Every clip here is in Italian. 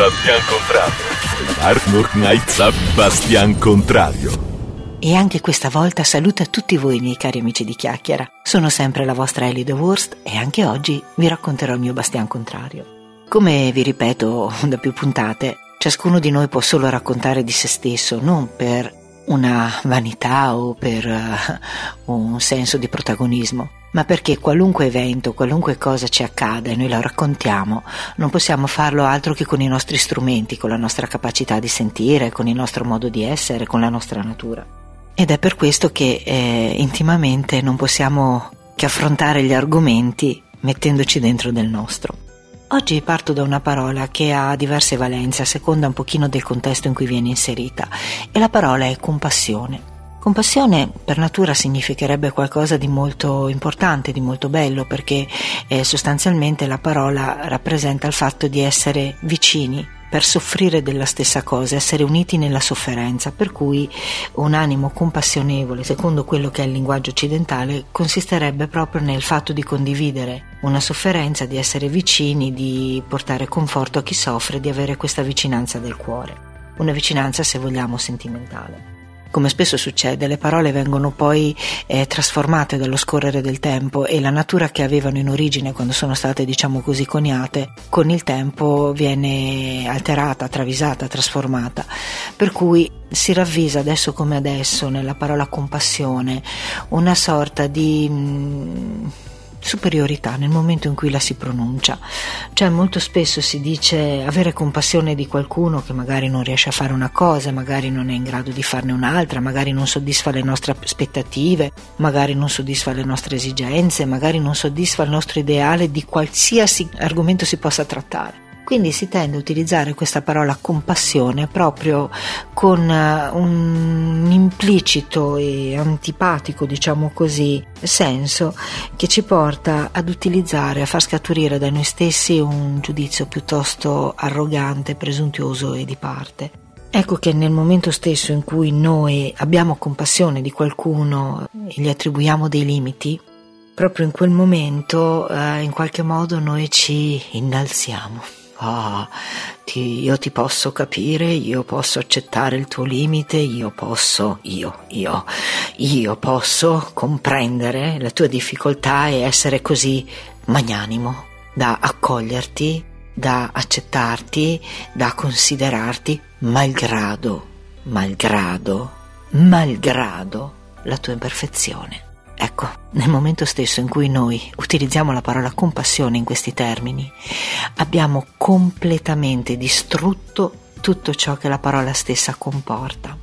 Bastian Contrario. Arnold Knight Bastian Contrario. E anche questa volta saluto a tutti voi, miei cari amici di chiacchiera. Sono sempre la vostra Ellie The Worst e anche oggi vi racconterò il mio Bastian contrario. Come vi ripeto da più puntate, ciascuno di noi può solo raccontare di se stesso, non per una vanità o per uh, un senso di protagonismo, ma perché qualunque evento, qualunque cosa ci accada e noi lo raccontiamo, non possiamo farlo altro che con i nostri strumenti, con la nostra capacità di sentire, con il nostro modo di essere, con la nostra natura. Ed è per questo che eh, intimamente non possiamo che affrontare gli argomenti mettendoci dentro del nostro. Oggi parto da una parola che ha diverse valenze a seconda un pochino del contesto in cui viene inserita e la parola è compassione. Compassione per natura significherebbe qualcosa di molto importante, di molto bello, perché eh, sostanzialmente la parola rappresenta il fatto di essere vicini, per soffrire della stessa cosa, essere uniti nella sofferenza, per cui un animo compassionevole, secondo quello che è il linguaggio occidentale, consisterebbe proprio nel fatto di condividere una sofferenza, di essere vicini, di portare conforto a chi soffre, di avere questa vicinanza del cuore, una vicinanza se vogliamo sentimentale. Come spesso succede, le parole vengono poi eh, trasformate dallo scorrere del tempo e la natura che avevano in origine quando sono state, diciamo così, coniate, con il tempo viene alterata, travisata, trasformata. Per cui si ravvisa adesso come adesso nella parola compassione una sorta di... Mh, mm, superiorità nel momento in cui la si pronuncia. Cioè molto spesso si dice avere compassione di qualcuno che magari non riesce a fare una cosa, magari non è in grado di farne un'altra, magari non soddisfa le nostre aspettative, magari non soddisfa le nostre esigenze, magari non soddisfa il nostro ideale di qualsiasi argomento si possa trattare. Quindi si tende a utilizzare questa parola compassione proprio con eh, un implicito e antipatico, diciamo così, senso che ci porta ad utilizzare, a far scaturire da noi stessi un giudizio piuttosto arrogante, presuntuoso e di parte. Ecco che nel momento stesso in cui noi abbiamo compassione di qualcuno e gli attribuiamo dei limiti, proprio in quel momento eh, in qualche modo noi ci innalziamo ah, ti, io ti posso capire, io posso accettare il tuo limite, io posso, io, io, io posso comprendere la tua difficoltà e essere così magnanimo da accoglierti, da accettarti, da considerarti, malgrado, malgrado, malgrado la tua imperfezione. Ecco, nel momento stesso in cui noi utilizziamo la parola compassione in questi termini, abbiamo completamente distrutto tutto ciò che la parola stessa comporta.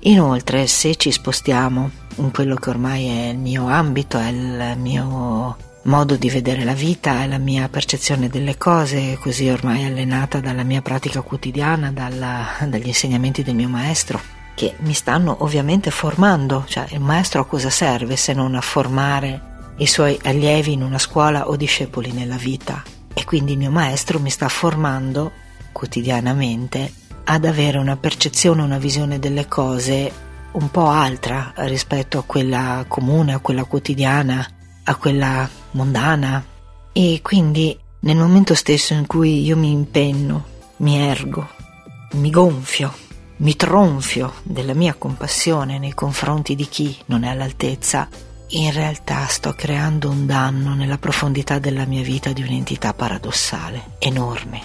Inoltre, se ci spostiamo in quello che ormai è il mio ambito, è il mio modo di vedere la vita, è la mia percezione delle cose, così ormai allenata dalla mia pratica quotidiana, dalla, dagli insegnamenti del mio maestro, che mi stanno ovviamente formando, cioè il maestro a cosa serve se non a formare i suoi allievi in una scuola o discepoli nella vita? E quindi il mio maestro mi sta formando quotidianamente ad avere una percezione, una visione delle cose un po' altra rispetto a quella comune, a quella quotidiana, a quella mondana. E quindi nel momento stesso in cui io mi impenno, mi ergo, mi gonfio mi tronfio della mia compassione nei confronti di chi non è all'altezza, in realtà sto creando un danno nella profondità della mia vita di un'entità paradossale, enorme.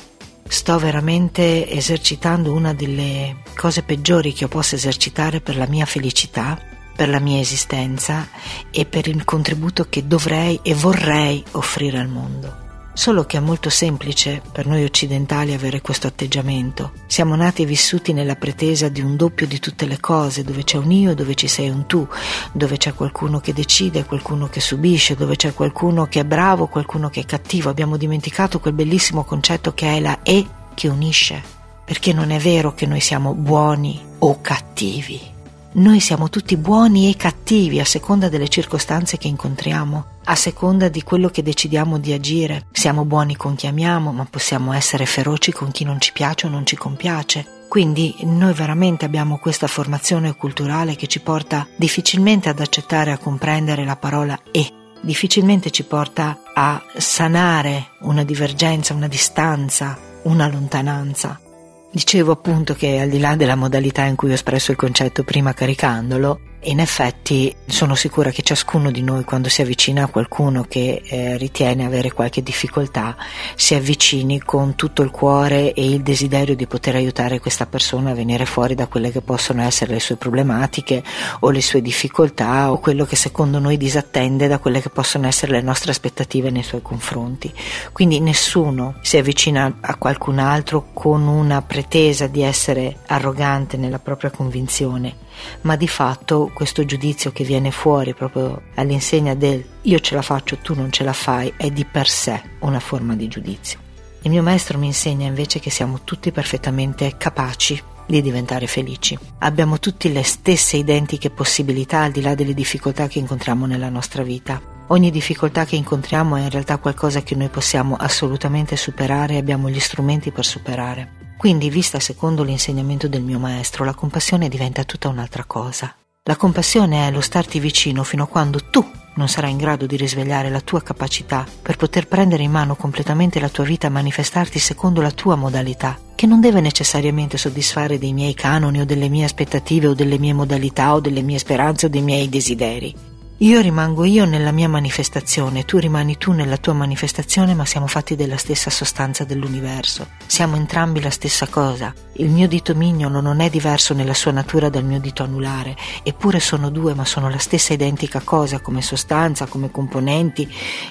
Sto veramente esercitando una delle cose peggiori che io possa esercitare per la mia felicità, per la mia esistenza e per il contributo che dovrei e vorrei offrire al mondo. Solo che è molto semplice per noi occidentali avere questo atteggiamento. Siamo nati e vissuti nella pretesa di un doppio di tutte le cose, dove c'è un io, dove ci sei un tu, dove c'è qualcuno che decide, qualcuno che subisce, dove c'è qualcuno che è bravo, qualcuno che è cattivo. Abbiamo dimenticato quel bellissimo concetto che è la E che unisce. Perché non è vero che noi siamo buoni o cattivi noi siamo tutti buoni e cattivi a seconda delle circostanze che incontriamo, a seconda di quello che decidiamo di agire. Siamo buoni con chi amiamo, ma possiamo essere feroci con chi non ci piace o non ci compiace. Quindi noi veramente abbiamo questa formazione culturale che ci porta difficilmente ad accettare e a comprendere la parola e, difficilmente ci porta a sanare una divergenza, una distanza, una lontananza Dicevo appunto che al di là della modalità in cui ho espresso il concetto prima caricandolo, in effetti sono sicura che ciascuno di noi quando si avvicina a qualcuno che eh, ritiene avere qualche difficoltà si avvicini con tutto il cuore e il desiderio di poter aiutare questa persona a venire fuori da quelle che possono essere le sue problematiche o le sue difficoltà o quello che secondo noi disattende da quelle che possono essere le nostre aspettative nei suoi confronti. Quindi nessuno si avvicina a qualcun altro con una pretesa di essere arrogante nella propria convinzione ma di fatto questo giudizio che viene fuori proprio all'insegna del io ce la faccio, tu non ce la fai, è di per sé una forma di giudizio. Il mio maestro mi insegna invece che siamo tutti perfettamente capaci di diventare felici. Abbiamo tutti le stesse identiche possibilità al di là delle difficoltà che incontriamo nella nostra vita. Ogni difficoltà che incontriamo è in realtà qualcosa che noi possiamo assolutamente superare e abbiamo gli strumenti per superare. Quindi, vista secondo l'insegnamento del mio maestro, la compassione diventa tutta un'altra cosa. La compassione è lo starti vicino fino a quando tu non sarai in grado di risvegliare la tua capacità per poter prendere in mano completamente la tua vita e manifestarti secondo la tua modalità, che non deve necessariamente soddisfare dei miei canoni o delle mie aspettative o delle mie modalità o delle mie speranze o dei miei desideri. Io rimango io nella mia manifestazione, tu rimani tu nella tua manifestazione, ma siamo fatti della stessa sostanza dell'universo. Siamo entrambi la stessa cosa. Il mio dito mignolo non è diverso nella sua natura dal mio dito anulare, eppure sono due, ma sono la stessa identica cosa come sostanza, come componenti,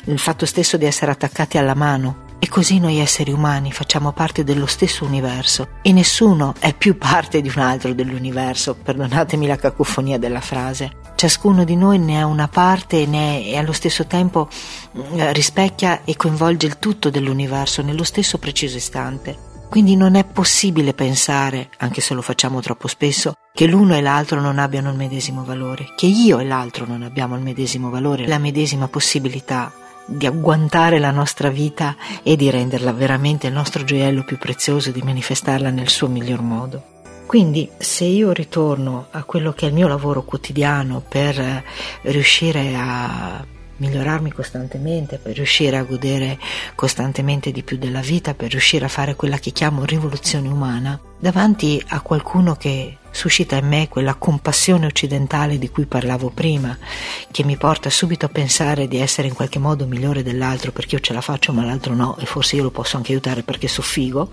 il fatto stesso di essere attaccati alla mano. E così noi esseri umani facciamo parte dello stesso universo e nessuno è più parte di un altro dell'universo, perdonatemi la cacofonia della frase. Ciascuno di noi ne ha una parte e, ne è, e allo stesso tempo mm, rispecchia e coinvolge il tutto dell'universo nello stesso preciso istante. Quindi non è possibile pensare, anche se lo facciamo troppo spesso, che l'uno e l'altro non abbiano il medesimo valore, che io e l'altro non abbiamo il medesimo valore, la medesima possibilità di agguantare la nostra vita e di renderla veramente il nostro gioiello più prezioso, di manifestarla nel suo miglior modo. Quindi se io ritorno a quello che è il mio lavoro quotidiano per eh, riuscire a migliorarmi costantemente, per riuscire a godere costantemente di più della vita, per riuscire a fare quella che chiamo rivoluzione umana, davanti a qualcuno che suscita in me quella compassione occidentale di cui parlavo prima, che mi porta subito a pensare di essere in qualche modo migliore dell'altro perché io ce la faccio ma l'altro no e forse io lo posso anche aiutare perché so figo.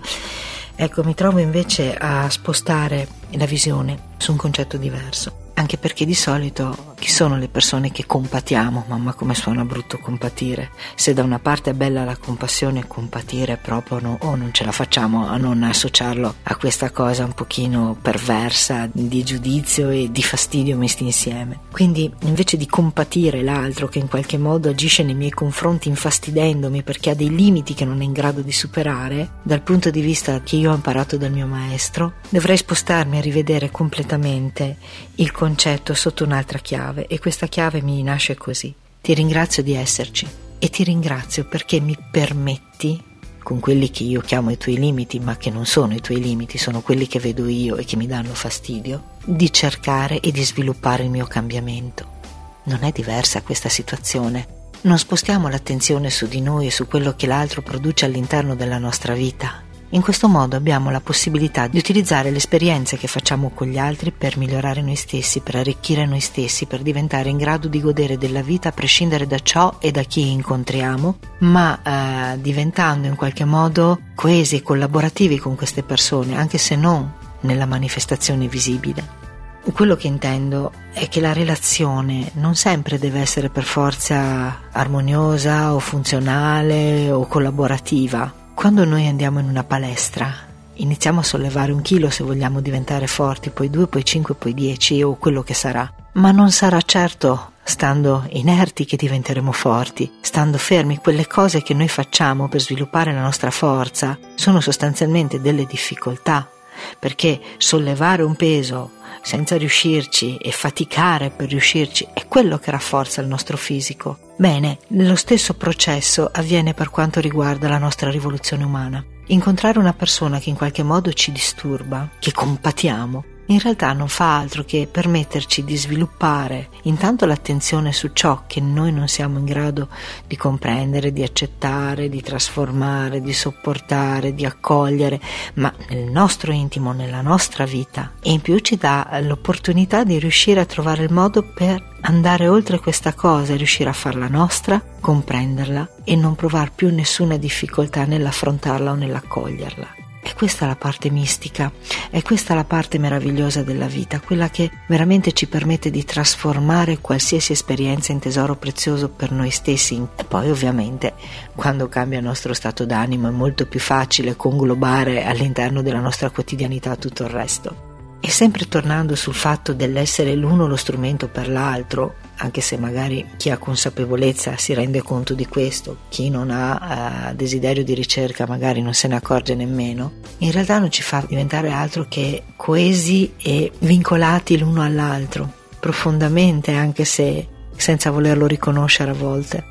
Ecco, mi trovo invece a spostare la visione su un concetto diverso anche perché di solito chi sono le persone che compatiamo? Mamma come suona brutto compatire. Se da una parte è bella la compassione, compatire proprio no, o non ce la facciamo a non associarlo a questa cosa un pochino perversa di giudizio e di fastidio messi insieme. Quindi invece di compatire l'altro che in qualche modo agisce nei miei confronti infastidendomi perché ha dei limiti che non è in grado di superare, dal punto di vista che io ho imparato dal mio maestro, dovrei spostarmi a rivedere completamente il concetto sotto un'altra chiave e questa chiave mi nasce così. Ti ringrazio di esserci e ti ringrazio perché mi permetti, con quelli che io chiamo i tuoi limiti, ma che non sono i tuoi limiti, sono quelli che vedo io e che mi danno fastidio, di cercare e di sviluppare il mio cambiamento. Non è diversa questa situazione. Non spostiamo l'attenzione su di noi e su quello che l'altro produce all'interno della nostra vita, in questo modo abbiamo la possibilità di utilizzare le esperienze che facciamo con gli altri per migliorare noi stessi, per arricchire noi stessi, per diventare in grado di godere della vita a prescindere da ciò e da chi incontriamo, ma eh, diventando in qualche modo coesi e collaborativi con queste persone, anche se non nella manifestazione visibile. Quello che intendo è che la relazione non sempre deve essere per forza armoniosa o funzionale o collaborativa quando noi andiamo in una palestra, iniziamo a sollevare un chilo se vogliamo diventare forti, poi due, poi cinque, poi dieci o quello che sarà. Ma non sarà certo stando inerti che diventeremo forti, stando fermi. Quelle cose che noi facciamo per sviluppare la nostra forza sono sostanzialmente delle difficoltà, perché sollevare un peso senza riuscirci e faticare per riuscirci è quello che rafforza il nostro fisico. Bene, lo stesso processo avviene per quanto riguarda la nostra rivoluzione umana. Incontrare una persona che in qualche modo ci disturba, che compatiamo, in realtà non fa altro che permetterci di sviluppare intanto l'attenzione su ciò che noi non siamo in grado di comprendere, di accettare, di trasformare, di sopportare, di accogliere, ma nel nostro intimo, nella nostra vita. E in più ci dà l'opportunità di riuscire a trovare il modo per andare oltre questa cosa, riuscire a farla nostra, comprenderla e non provare più nessuna difficoltà nell'affrontarla o nell'accoglierla. E questa è la parte mistica, è questa la parte meravigliosa della vita, quella che veramente ci permette di trasformare qualsiasi esperienza in tesoro prezioso per noi stessi. E poi ovviamente quando cambia il nostro stato d'animo è molto più facile conglobare all'interno della nostra quotidianità tutto il resto. E sempre tornando sul fatto dell'essere l'uno lo strumento per l'altro, anche se magari chi ha consapevolezza si rende conto di questo, chi non ha uh, desiderio di ricerca magari non se ne accorge nemmeno, in realtà non ci fa diventare altro che coesi e vincolati l'uno all'altro, profondamente anche se senza volerlo riconoscere a volte.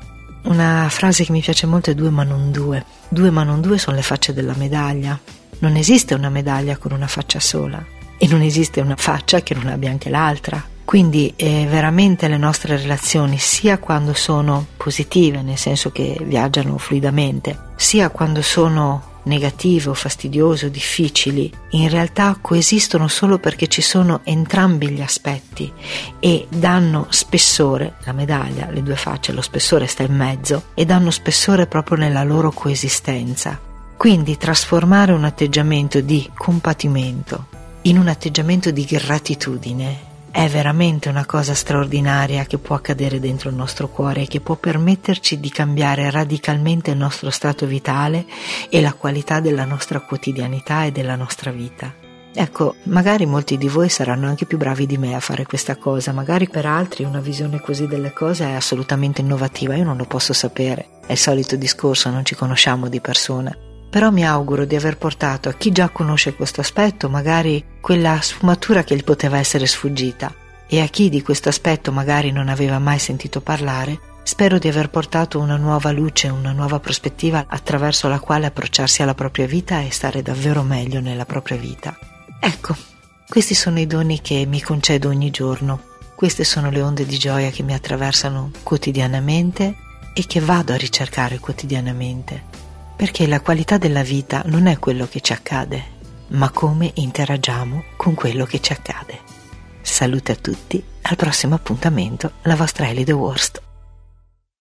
Una frase che mi piace molto è due ma non due. Due ma non due sono le facce della medaglia. Non esiste una medaglia con una faccia sola e non esiste una faccia che non abbia anche l'altra. Quindi eh, veramente le nostre relazioni, sia quando sono positive, nel senso che viaggiano fluidamente, sia quando sono negative o fastidiose o difficili, in realtà coesistono solo perché ci sono entrambi gli aspetti e danno spessore, la medaglia, le due facce, lo spessore sta in mezzo e danno spessore proprio nella loro coesistenza. Quindi trasformare un atteggiamento di compatimento, in un atteggiamento di gratitudine è veramente una cosa straordinaria che può accadere dentro il nostro cuore e che può permetterci di cambiare radicalmente il nostro stato vitale e la qualità della nostra quotidianità e della nostra vita. Ecco, magari molti di voi saranno anche più bravi di me a fare questa cosa, magari per altri una visione così delle cose è assolutamente innovativa, io non lo posso sapere, è il solito discorso, non ci conosciamo di persona però mi auguro di aver portato a chi già conosce questo aspetto magari quella sfumatura che gli poteva essere sfuggita. E a chi di questo aspetto magari non aveva mai sentito parlare, spero di aver portato una nuova luce, una nuova prospettiva attraverso la quale approcciarsi alla propria vita e stare davvero meglio nella propria vita. Ecco, questi sono i doni che mi concedo ogni giorno, queste sono le onde di gioia che mi attraversano quotidianamente e che vado a ricercare quotidianamente perché la qualità della vita non è quello che ci accade, ma come interagiamo con quello che ci accade. Salute a tutti, al prossimo appuntamento, la vostra Ellie The Worst.